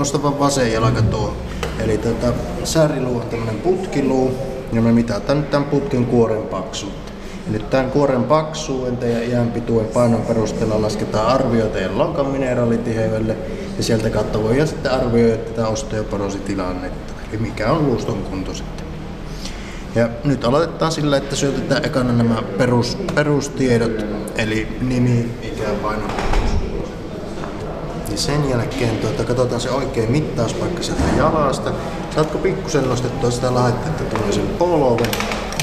nosta vaan vasen jalka tuo. Eli tota, sääriluu on tämmönen putkiluu, ja me mitataan nyt tämän putkin kuoren paksuutta. Nyt tämän kuoren paksuuden ja iän pituuden painon perusteella lasketaan arvio teidän lonkan mineraalitiheydelle, ja sieltä kautta voidaan sitten arvioida tätä osteoporositilannetta, eli mikä on luuston kunto sitten. Ja nyt aloitetaan sillä, että syötetään ekana nämä perus, perustiedot, eli nimi, ikä, paino, ja sen jälkeen tuota, katsotaan se oikea mittauspaikka sieltä jalasta. Saatko pikkusen nostettua sitä laitetta tulee sen polven.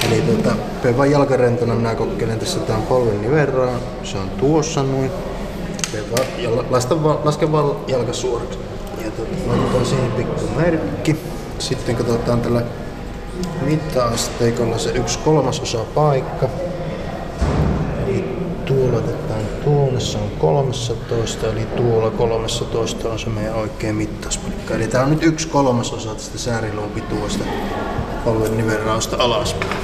Eli tuota, vaan jalkarentona minä kokeilen tässä tämän polven verran. Se on tuossa noin. Vaan, ja laske vaan, vaan jalka suoraksi. Ja tuota, laitetaan siihen pikku merkki. Sitten katsotaan tällä mitta-asteikolla se yksi kolmasosa paikka. Eli tuolla se on 13, eli tuolla 13 on se meidän oikea mittauspaikka. Eli tää on nyt yksi kolmasosa tästä sääriluun pituudesta polven nivelrausta alaspäin.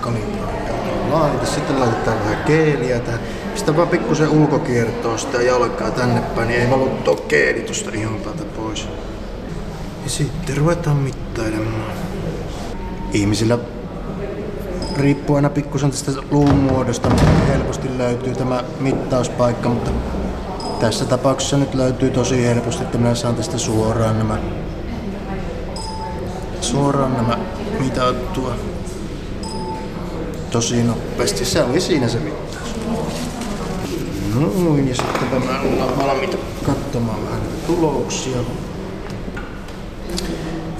Kalibroidaan. Sitten laitetaan vähän keeliä tähän. Sitten vaan pikkusen ulkokiertoon sitä jalkaa tänne päin, niin ei valu tuo keeli tuosta ihon päältä pois. Ja sitten ruvetaan mittailemaan. Ihmisillä riippuu aina pikkusen tästä luun muodosta, mutta helposti löytyy tämä mittauspaikka, mutta tässä tapauksessa nyt löytyy tosi helposti, että minä saan tästä suoraan nämä suoraan nämä mitattua tosi nopeasti. Se oli siinä se mittaus. Noin, ja sitten mä valmiita katsomaan vähän tuloksia.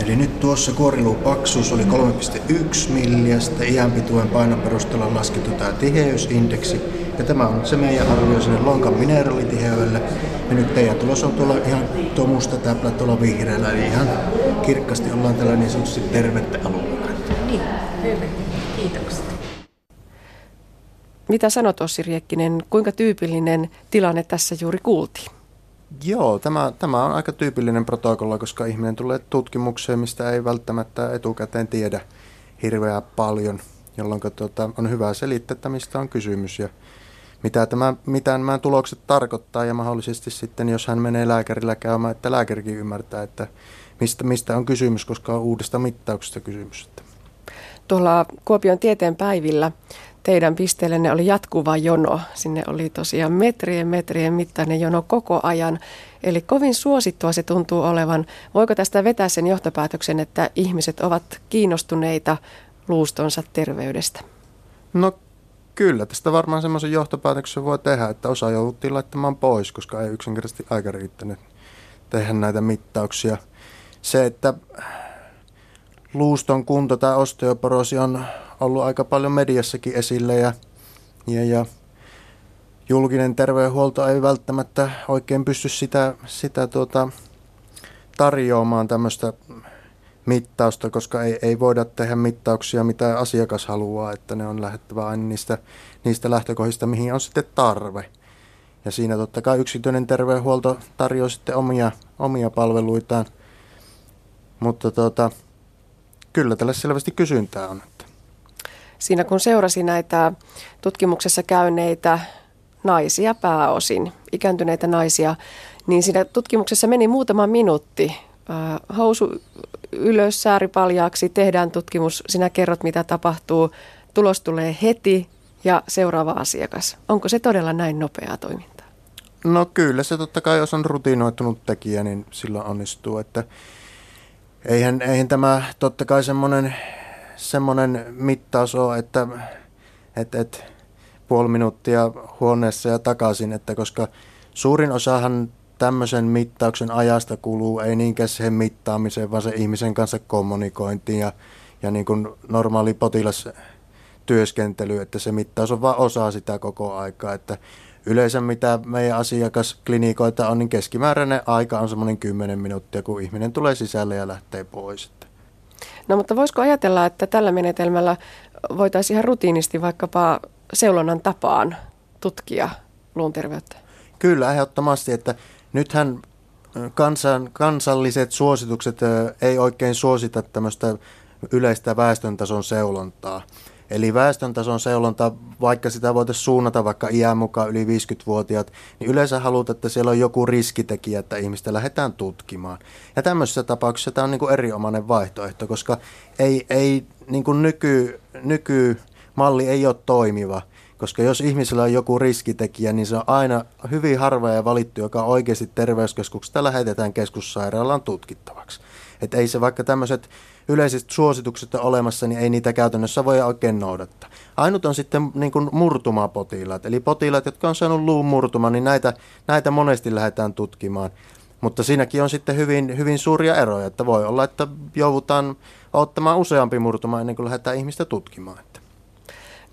Eli nyt tuossa kuoriluun paksuus oli 3,1 milliä, sitten iänpituuden painon perusteella laskettu tämä tiheysindeksi. Ja tämä on se meidän arvio sinne lonkan mineraalitiheydelle. Ja nyt teidän tulos on tuolla ihan tuo musta täplä tuolla vihreällä, eli ihan kirkkaasti ollaan tällä niin sanotusti tervettä alueella. Niin, hyvä. Kiitokset. Mitä sanot Ossi Riekkinen, kuinka tyypillinen tilanne tässä juuri kuultiin? Joo, tämä, tämä on aika tyypillinen protokolla, koska ihminen tulee tutkimukseen, mistä ei välttämättä etukäteen tiedä hirveän paljon, jolloin tuota, on hyvä selittää, että mistä on kysymys ja mitä, tämä, mitä nämä tulokset tarkoittaa ja mahdollisesti sitten, jos hän menee lääkärillä käymään, että lääkärikin ymmärtää, että mistä, mistä on kysymys, koska on uudesta mittauksesta kysymys. Tuolla Kuopion tieteen päivillä teidän pisteellenne oli jatkuva jono. Sinne oli tosiaan metrien metrien mittainen jono koko ajan. Eli kovin suosittua se tuntuu olevan. Voiko tästä vetää sen johtopäätöksen, että ihmiset ovat kiinnostuneita luustonsa terveydestä? No kyllä, tästä varmaan semmoisen johtopäätöksen voi tehdä, että osa jouduttiin laittamaan pois, koska ei yksinkertaisesti aika riittänyt tehdä näitä mittauksia. Se, että luuston kunto tai osteoporosi on ollut aika paljon mediassakin esille ja, ja, ja julkinen terveydenhuolto ei välttämättä oikein pysty sitä, sitä tuota, tarjoamaan tämmöistä mittausta, koska ei, ei voida tehdä mittauksia, mitä asiakas haluaa, että ne on lähettävä aina niistä, niistä lähtökohdista, mihin on sitten tarve. Ja siinä totta kai yksityinen terveydenhuolto tarjoaa sitten omia, omia palveluitaan, mutta tuota, kyllä tällä selvästi kysyntää on siinä kun seurasi näitä tutkimuksessa käyneitä naisia pääosin, ikääntyneitä naisia, niin siinä tutkimuksessa meni muutama minuutti. Housu ylös, sääri paljaaksi, tehdään tutkimus, sinä kerrot mitä tapahtuu, tulos tulee heti ja seuraava asiakas. Onko se todella näin nopeaa toimintaa? No kyllä se totta kai, jos on rutinoitunut tekijä, niin silloin onnistuu. Että eihän, eihän tämä totta kai semmoinen semmoinen mittaus on, että, että, että puoli minuuttia huoneessa ja takaisin, että koska suurin osahan tämmöisen mittauksen ajasta kuluu ei niinkään siihen mittaamiseen, vaan se ihmisen kanssa kommunikointiin ja, ja niin kuin normaali potilastyöskentely, että se mittaus on vain osa sitä koko aikaa, että yleensä mitä meidän asiakasklinikoita on, niin keskimääräinen aika on semmoinen 10 minuuttia, kun ihminen tulee sisälle ja lähtee pois. No mutta voisiko ajatella, että tällä menetelmällä voitaisiin ihan rutiinisti vaikkapa seulonnan tapaan tutkia luun terveyttä? Kyllä, ehdottomasti, että nythän kansan, kansalliset suositukset ei oikein suosita tämmöistä yleistä väestöntason seulontaa. Eli väestön tason seulonta, vaikka sitä voitaisiin suunnata vaikka iän mukaan yli 50-vuotiaat, niin yleensä halutaan, että siellä on joku riskitekijä, että ihmistä lähdetään tutkimaan. Ja tämmöisessä tapauksessa tämä on niin kuin erinomainen vaihtoehto, koska ei, ei niin kuin nyky, nykymalli ei ole toimiva – koska jos ihmisellä on joku riskitekijä, niin se on aina hyvin harva ja valittu, joka oikeasti terveyskeskuksesta lähetetään keskussairaalaan tutkittavaksi. Että ei se vaikka tämmöiset yleiset suositukset on olemassa, niin ei niitä käytännössä voi oikein noudattaa. Ainut on sitten niin kuin murtumapotilaat, eli potilaat, jotka on saanut luun murtuma, niin näitä, näitä monesti lähdetään tutkimaan. Mutta siinäkin on sitten hyvin, hyvin suuria eroja, että voi olla, että joudutaan ottamaan useampi murtuma ennen kuin lähdetään ihmistä tutkimaan.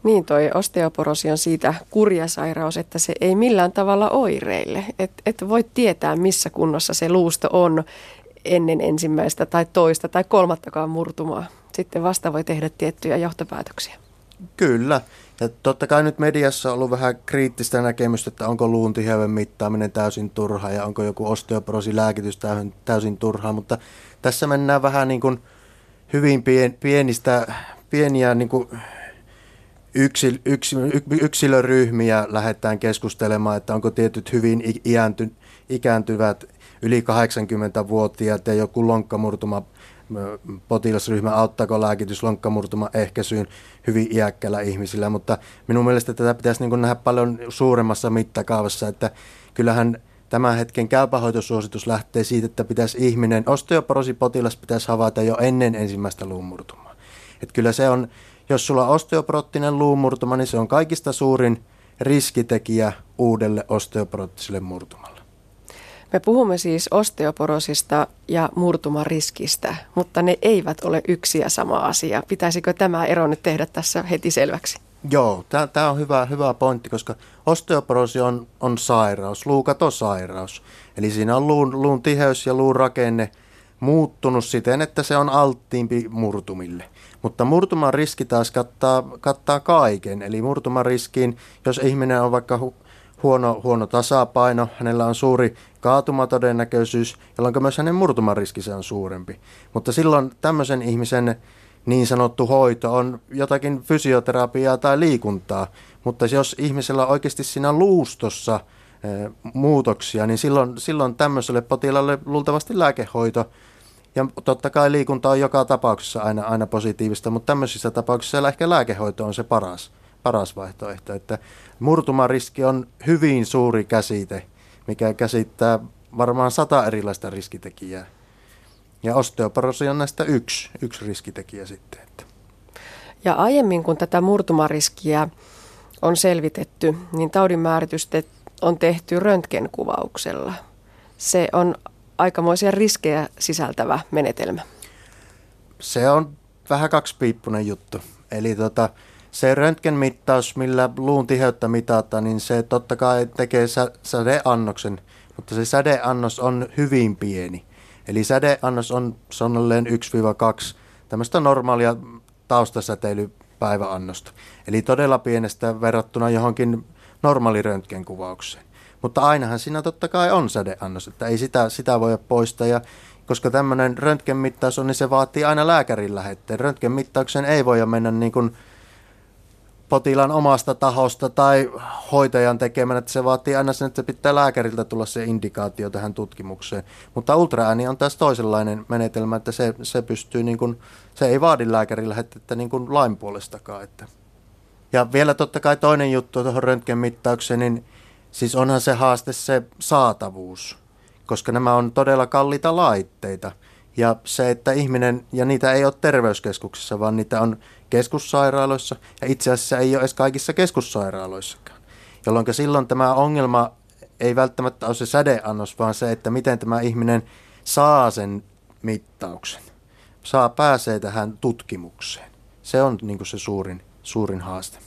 Niin, toi osteoporosi on siitä kurja sairaus, että se ei millään tavalla oireille. Et, et voi tietää, missä kunnossa se luusto on ennen ensimmäistä tai toista tai kolmattakaan murtumaa. Sitten vasta voi tehdä tiettyjä johtopäätöksiä. Kyllä. Ja totta kai nyt mediassa on ollut vähän kriittistä näkemystä, että onko luun tiheyden mittaaminen täysin turha ja onko joku osteoporosi-lääkitys täysin turha, mutta tässä mennään vähän niin kuin hyvin pien, pienistä, pieniä niin kuin yksi, yksi, yksilöryhmiä lähdetään keskustelemaan, että onko tietyt hyvin iänty, ikääntyvät yli 80-vuotiaat ja joku lonkkamurtuma potilasryhmä, auttaako lääkitys lonkkamurtuma ehkäisyyn hyvin iäkkäillä ihmisillä, mutta minun mielestä tätä pitäisi niin nähdä paljon suuremmassa mittakaavassa, että kyllähän tämän hetken käypähoitosuositus lähtee siitä, että pitäisi ihminen, osteoporosipotilas pitäisi havaita jo ennen ensimmäistä luumurtumaa. Että kyllä se on, jos sulla on osteoporoottinen luumurtuma, niin se on kaikista suurin riskitekijä uudelle osteoporoottiselle murtumalle. Me puhumme siis osteoporosista ja murtumariskistä, mutta ne eivät ole yksi ja sama asia. Pitäisikö tämä ero nyt tehdä tässä heti selväksi? Joo, tämä on hyvä, hyvä pointti, koska osteoporosi on, on sairaus, luukatosairaus. Eli siinä on luun, luun tiheys ja luun rakenne muuttunut siten, että se on alttiimpi murtumille. Mutta murtuman riski taas kattaa, kattaa kaiken. Eli murtuman riskiin, jos ihminen on vaikka huono, huono tasapaino, hänellä on suuri kaatumatodennäköisyys, jolloin myös hänen murtuman riskinsä on suurempi. Mutta silloin tämmöisen ihmisen niin sanottu hoito on jotakin fysioterapiaa tai liikuntaa. Mutta jos ihmisellä on oikeasti siinä luustossa e, muutoksia, niin silloin, silloin tämmöiselle potilaalle luultavasti lääkehoito – ja totta kai liikunta on joka tapauksessa aina, aina positiivista, mutta tämmöisissä tapauksissa ehkä lääkehoito on se paras, paras vaihtoehto. Että murtumariski on hyvin suuri käsite, mikä käsittää varmaan sata erilaista riskitekijää. Ja osteoporosi on näistä yksi, yksi riskitekijä sitten. Että. Ja aiemmin kun tätä murtumariskiä on selvitetty, niin taudin määritystä on tehty röntgenkuvauksella. Se on aikamoisia riskejä sisältävä menetelmä? Se on vähän kaksipiippunen juttu. Eli tota, se röntgenmittaus, millä luun tiheyttä mitataan, niin se totta kai tekee sä, sädeannoksen, mutta se sädeannos on hyvin pieni. Eli sädeannos on sonnolleen 1-2 tämmöistä normaalia taustasäteilypäiväannosta. Eli todella pienestä verrattuna johonkin normaali röntgenkuvaukseen. Mutta ainahan siinä totta kai on sädeannos, että ei sitä, sitä voi poistaa. Ja koska tämmöinen röntgenmittaus on, niin se vaatii aina lääkärin lähetteen. Röntgenmittauksen ei voi mennä niin kuin potilaan omasta tahosta tai hoitajan tekemään, että se vaatii aina sen, että se pitää lääkäriltä tulla se indikaatio tähän tutkimukseen. Mutta ultraääni on taas toisenlainen menetelmä, että se, se pystyy niin kuin, se ei vaadi lääkärin lähetettä niin kuin lain puolestakaan. Että. Ja vielä totta kai toinen juttu tuohon röntgenmittaukseen, niin Siis onhan se haaste se saatavuus, koska nämä on todella kalliita laitteita. Ja se, että ihminen, ja niitä ei ole terveyskeskuksissa, vaan niitä on keskussairaaloissa, ja itse asiassa ei ole edes kaikissa keskussairaaloissakaan. Jolloin silloin tämä ongelma ei välttämättä ole se sädeannos, vaan se, että miten tämä ihminen saa sen mittauksen, saa pääsee tähän tutkimukseen. Se on niin se suurin, suurin haaste.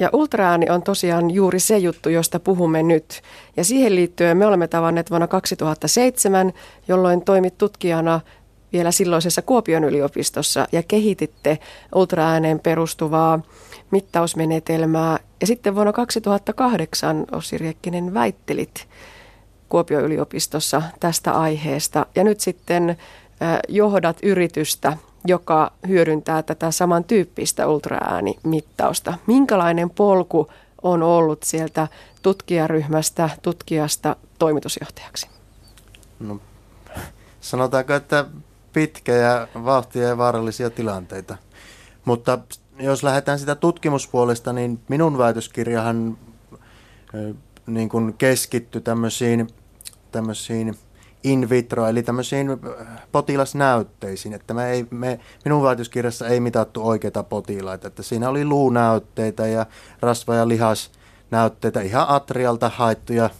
Ja ultraääni on tosiaan juuri se juttu, josta puhumme nyt. Ja siihen liittyen me olemme tavanneet vuonna 2007, jolloin toimit tutkijana vielä silloisessa Kuopion yliopistossa ja kehititte ultraääneen perustuvaa mittausmenetelmää. Ja sitten vuonna 2008 Ossi Riekkinen väittelit Kuopion yliopistossa tästä aiheesta. Ja nyt sitten johdat yritystä, joka hyödyntää tätä samantyyppistä ultraäänimittausta. Minkälainen polku on ollut sieltä tutkijaryhmästä, tutkijasta toimitusjohtajaksi? No, sanotaanko, että pitkä ja vauhtia ja vaarallisia tilanteita. Mutta jos lähdetään sitä tutkimuspuolesta, niin minun väitöskirjahan niin kuin keskittyi tämmöisiin, tämmöisiin in vitro, eli tämmöisiin potilasnäytteisiin, että me ei, me, minun väitöskirjassa ei mitattu oikeita potilaita, että siinä oli luunäytteitä ja rasva- ja lihasnäytteitä, ihan atrialta haettuja,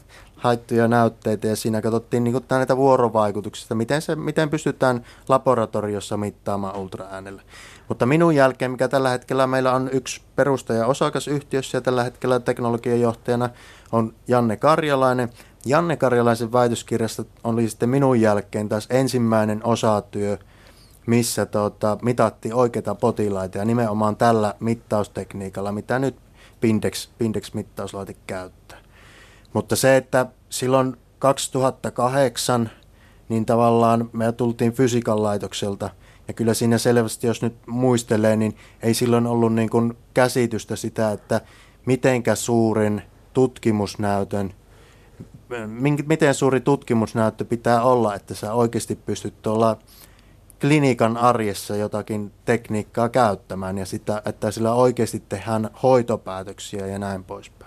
haettuja näytteitä ja siinä katsottiin niin näitä vuorovaikutuksista, miten, se, miten pystytään laboratoriossa mittaamaan ultraäänellä. Mutta minun jälkeen, mikä tällä hetkellä meillä on yksi perustaja osakasyhtiössä ja tällä hetkellä teknologian johtajana on Janne Karjalainen. Janne Karjalaisen väitöskirjasta oli sitten minun jälkeen taas ensimmäinen osatyö, missä tota, mitattiin oikeita potilaita ja nimenomaan tällä mittaustekniikalla, mitä nyt Pindex, Pindex-mittauslaite käyttää. Mutta se, että silloin 2008 niin tavallaan me tultiin fysiikan laitokselta – ja kyllä siinä selvästi, jos nyt muistelee, niin ei silloin ollut niin kuin käsitystä sitä, että mitenkä suurin tutkimusnäytön, miten suuri tutkimusnäyttö pitää olla, että sä oikeasti pystyt tuolla klinikan arjessa jotakin tekniikkaa käyttämään ja sitä, että sillä oikeasti tehdään hoitopäätöksiä ja näin poispäin.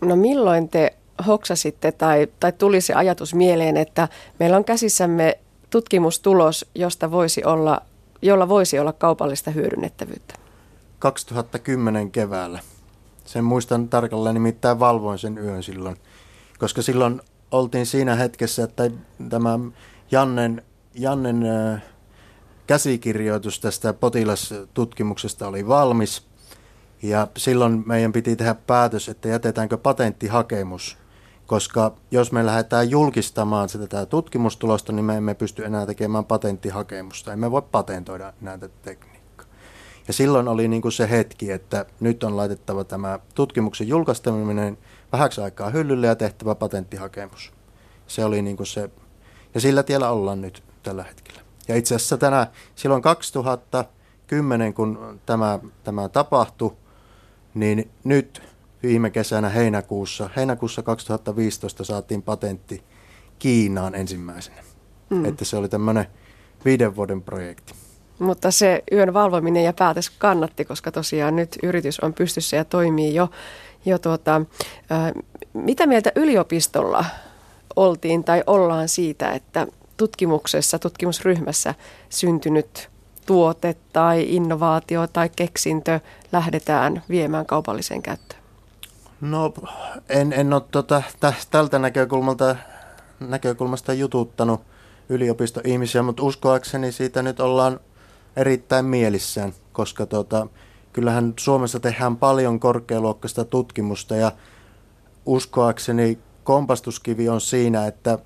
No milloin te hoksasitte tai, tai tuli se ajatus mieleen, että meillä on käsissämme tutkimustulos, josta voisi olla, jolla voisi olla kaupallista hyödynnettävyyttä? 2010 keväällä. Sen muistan tarkalleen, nimittäin valvoin sen yön silloin, koska silloin oltiin siinä hetkessä, että tämä Jannen, Jannen käsikirjoitus tästä potilastutkimuksesta oli valmis. Ja silloin meidän piti tehdä päätös, että jätetäänkö patenttihakemus koska jos me lähdetään julkistamaan sitä tätä tutkimustulosta, niin me emme pysty enää tekemään patenttihakemusta. Emme voi patentoida näitä tekniikkaa. Ja silloin oli niin kuin se hetki, että nyt on laitettava tämä tutkimuksen julkaistaminen vähäksi aikaa hyllylle ja tehtävä patenttihakemus. Se oli niin kuin se, ja sillä tiellä ollaan nyt tällä hetkellä. Ja itse asiassa tänä, silloin 2010, kun tämä, tämä tapahtui, niin nyt viime kesänä heinäkuussa, heinäkuussa 2015 saatiin patentti Kiinaan ensimmäisenä. Mm. Että se oli tämmöinen viiden vuoden projekti. Mutta se yön valvominen ja päätös kannatti, koska tosiaan nyt yritys on pystyssä ja toimii jo. jo tuota, ää, mitä mieltä yliopistolla oltiin tai ollaan siitä, että tutkimuksessa, tutkimusryhmässä syntynyt tuote tai innovaatio tai keksintö lähdetään viemään kaupalliseen käyttöön? No en, en ole tota, tältä näkökulmalta, näkökulmasta jututtanut yliopistoihmisiä, mutta uskoakseni siitä nyt ollaan erittäin mielissään, koska tota, kyllähän Suomessa tehdään paljon korkealuokkaista tutkimusta ja uskoakseni kompastuskivi on siinä, että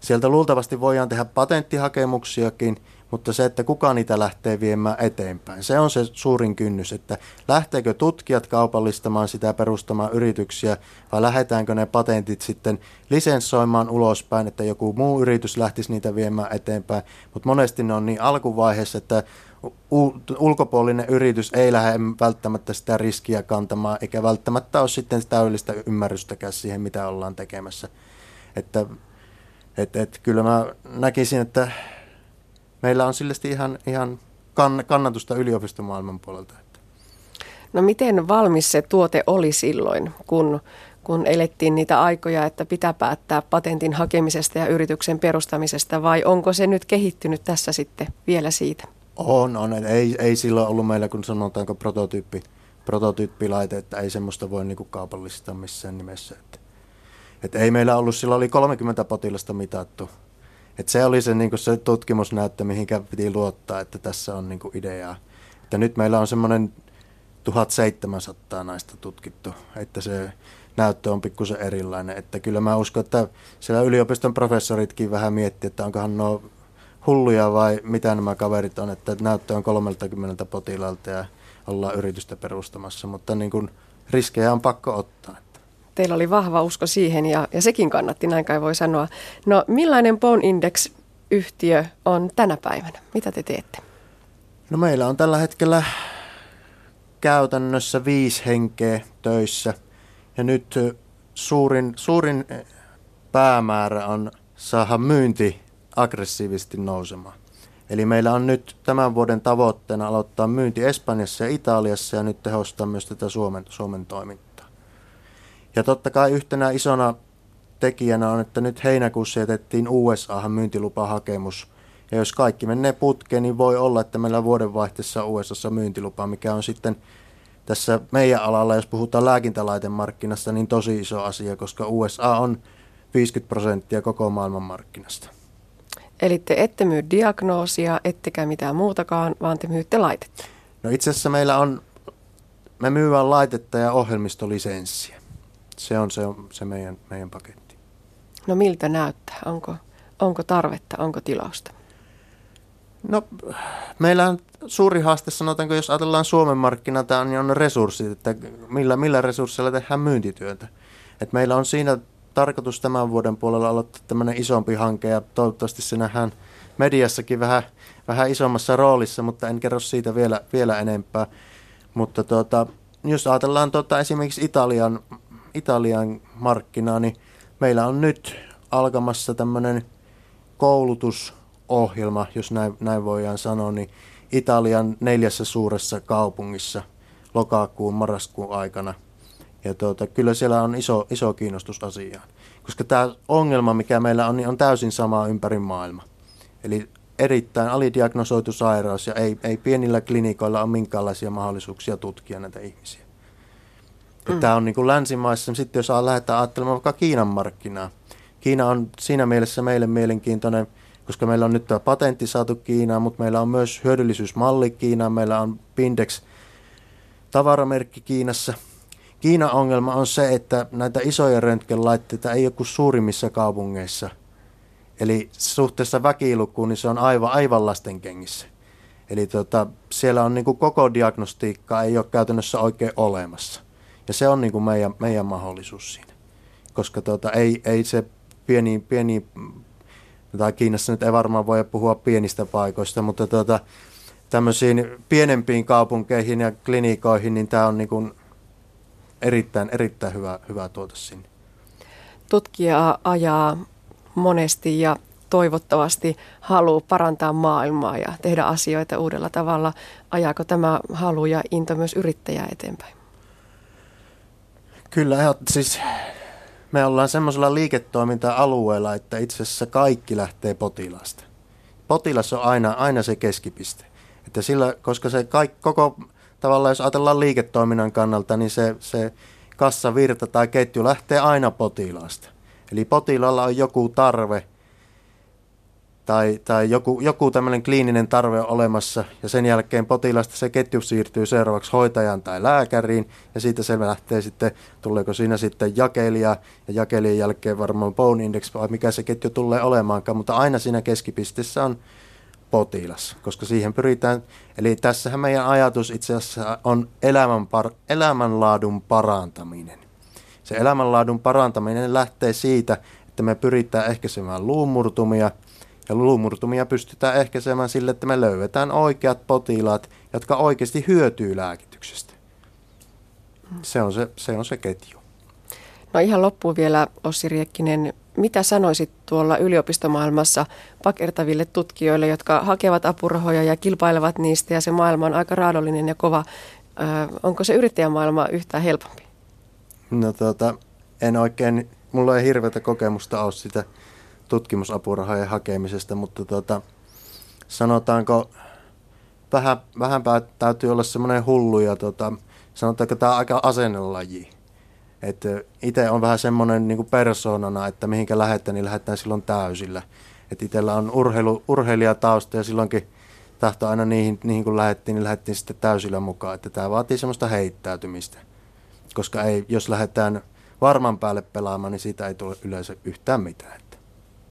sieltä luultavasti voidaan tehdä patenttihakemuksiakin – mutta se, että kuka niitä lähtee viemään eteenpäin, se on se suurin kynnys, että lähteekö tutkijat kaupallistamaan sitä perustamaan yrityksiä vai lähdetäänkö ne patentit sitten lisenssoimaan ulospäin, että joku muu yritys lähtisi niitä viemään eteenpäin, mutta monesti ne on niin alkuvaiheessa, että ulkopuolinen yritys ei lähde välttämättä sitä riskiä kantamaan, eikä välttämättä ole sitten täydellistä ymmärrystäkään siihen, mitä ollaan tekemässä. Että et, et, kyllä mä näkisin, että meillä on sille ihan, ihan kann, kannatusta yliopistomaailman puolelta. No miten valmis se tuote oli silloin, kun, kun elettiin niitä aikoja, että pitää päättää patentin hakemisesta ja yrityksen perustamisesta, vai onko se nyt kehittynyt tässä sitten vielä siitä? On, on. Ei, ei silloin ollut meillä, kun sanotaanko prototyyppi, prototyyppilaite, että ei semmoista voi niinku kaupallistaa missään nimessä. Että, että ei meillä ollut, silloin oli 30 potilasta mitattu et se oli se, niin se tutkimusnäyttö, mihinkä piti luottaa, että tässä on niin ideaa. Että nyt meillä on semmoinen 1700 naista tutkittu, että se näyttö on pikkusen erilainen. Että kyllä mä uskon, että siellä yliopiston professoritkin vähän miettii, että onkohan nuo hulluja vai mitä nämä kaverit on, että näyttö on 30 potilaalta ja ollaan yritystä perustamassa, mutta niin kuin riskejä on pakko ottaa teillä oli vahva usko siihen ja, ja sekin kannatti, näin kai voi sanoa. No millainen Bone Index-yhtiö on tänä päivänä? Mitä te teette? No meillä on tällä hetkellä käytännössä viisi henkeä töissä. Ja nyt suurin, suurin päämäärä on saada myynti aggressiivisesti nousemaan. Eli meillä on nyt tämän vuoden tavoitteena aloittaa myynti Espanjassa ja Italiassa ja nyt tehostaa myös tätä Suomen, Suomen toimintaa. Ja totta kai yhtenä isona tekijänä on, että nyt heinäkuussa jätettiin USAhan myyntilupahakemus. Ja jos kaikki menee putkeen, niin voi olla, että meillä vuodenvaihteessa USAssa myyntilupa, mikä on sitten tässä meidän alalla, jos puhutaan lääkintälaitemarkkinasta, niin tosi iso asia, koska USA on 50 prosenttia koko maailman markkinasta. Eli te ette myy diagnoosia, ettekä mitään muutakaan, vaan te myytte laitetta. No itse asiassa meillä on, me myyvään laitetta ja ohjelmistolisenssiä. Se on se, se meidän, meidän paketti. No miltä näyttää? Onko, onko tarvetta, onko tilausta? No meillä on suuri haaste, sanotaanko, jos ajatellaan Suomen markkinata, niin on resurssit, että millä, millä resursseilla tehdään myyntityötä. Et meillä on siinä tarkoitus tämän vuoden puolella aloittaa tämmöinen isompi hanke ja toivottavasti se nähdään mediassakin vähän, vähän isommassa roolissa, mutta en kerro siitä vielä, vielä enempää. Mutta tuota, jos ajatellaan tuota, esimerkiksi Italian, Italian markkinaa, niin meillä on nyt alkamassa tämmöinen koulutusohjelma, jos näin, näin voidaan sanoa, niin Italian neljässä suuressa kaupungissa lokakuun, marraskuun aikana – ja tuota, kyllä siellä on iso, iso kiinnostus asiaan. Koska tämä ongelma, mikä meillä on, niin on täysin sama ympäri maailma. Eli erittäin alidiagnosoitu sairaus ja ei, ei pienillä klinikoilla ole minkäänlaisia mahdollisuuksia tutkia näitä ihmisiä. Mm. Tämä on niin kuin länsimaissa, sitten jos lähdetään ajattelemaan vaikka Kiinan markkinaa. Kiina on siinä mielessä meille mielenkiintoinen, koska meillä on nyt tämä patentti saatu Kiinaan, mutta meillä on myös hyödyllisyysmalli Kiinaan, meillä on Pindex tavaramerkki Kiinassa – Kiinan ongelma on se, että näitä isoja röntgenlaitteita ei ole kuin suurimmissa kaupungeissa. Eli suhteessa väkilukuun niin se on aivan, aivan lasten kengissä. Eli tota, siellä on niin koko diagnostiikka ei ole käytännössä oikein olemassa. Ja se on niin kuin meidän, meidän mahdollisuus siinä. Koska tota, ei, ei se pieni, pieni, tai Kiinassa nyt ei varmaan voi puhua pienistä paikoista, mutta tota, tämmöisiin pienempiin kaupunkeihin ja klinikoihin, niin tämä on niin kuin erittäin, erittäin hyvä, hyvä tuote sinne. Tutkija ajaa monesti ja toivottavasti haluaa parantaa maailmaa ja tehdä asioita uudella tavalla. Ajaako tämä halu ja into myös yrittäjää eteenpäin? Kyllä, siis me ollaan semmoisella liiketoiminta-alueella, että itse asiassa kaikki lähtee potilaasta. Potilas on aina, aina se keskipiste. Että sillä, koska se kaikki, koko tavallaan jos ajatellaan liiketoiminnan kannalta, niin se, se kassavirta tai ketju lähtee aina potilaasta. Eli potilaalla on joku tarve tai, tai joku, joku tämmöinen kliininen tarve on olemassa ja sen jälkeen potilasta se ketju siirtyy seuraavaksi hoitajan tai lääkäriin ja siitä se lähtee sitten, tuleeko siinä sitten jakelija ja jakelijan jälkeen varmaan bone index vai mikä se ketju tulee olemaankaan, mutta aina siinä keskipisteessä on potilas, koska siihen pyritään, eli tässähän meidän ajatus itse asiassa on elämän par, elämänlaadun parantaminen. Se elämänlaadun parantaminen lähtee siitä, että me pyritään ehkäisemään luumurtumia, ja luumurtumia pystytään ehkäisemään sille, että me löydetään oikeat potilaat, jotka oikeasti hyötyy lääkityksestä. Se on se, se, on se ketju. No ihan loppuun vielä Ossi Riekkinen, mitä sanoisit tuolla yliopistomaailmassa pakertaville tutkijoille, jotka hakevat apurahoja ja kilpailevat niistä ja se maailma on aika raadollinen ja kova. Ö, onko se yrittäjämaailma yhtään helpompi? No tota, en oikein, mulla ei hirveätä kokemusta ole sitä tutkimusapurahojen hakemisesta, mutta tota, sanotaanko, vähän, vähän täytyy olla semmoinen hullu ja tota, sanotaanko tämä aika asennelaji että itse on vähän semmoinen niin persoonana, että mihinkä lähdetään, niin lähdetään silloin täysillä. Että itsellä on urheilu, urheilijatausta ja silloinkin tahto aina niihin, niihin kun lähdettiin, niin lähdettiin sitten täysillä mukaan. Että tämä vaatii semmoista heittäytymistä. Koska ei, jos lähdetään varman päälle pelaamaan, niin siitä ei tule yleensä yhtään mitään.